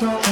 Thank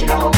emotional.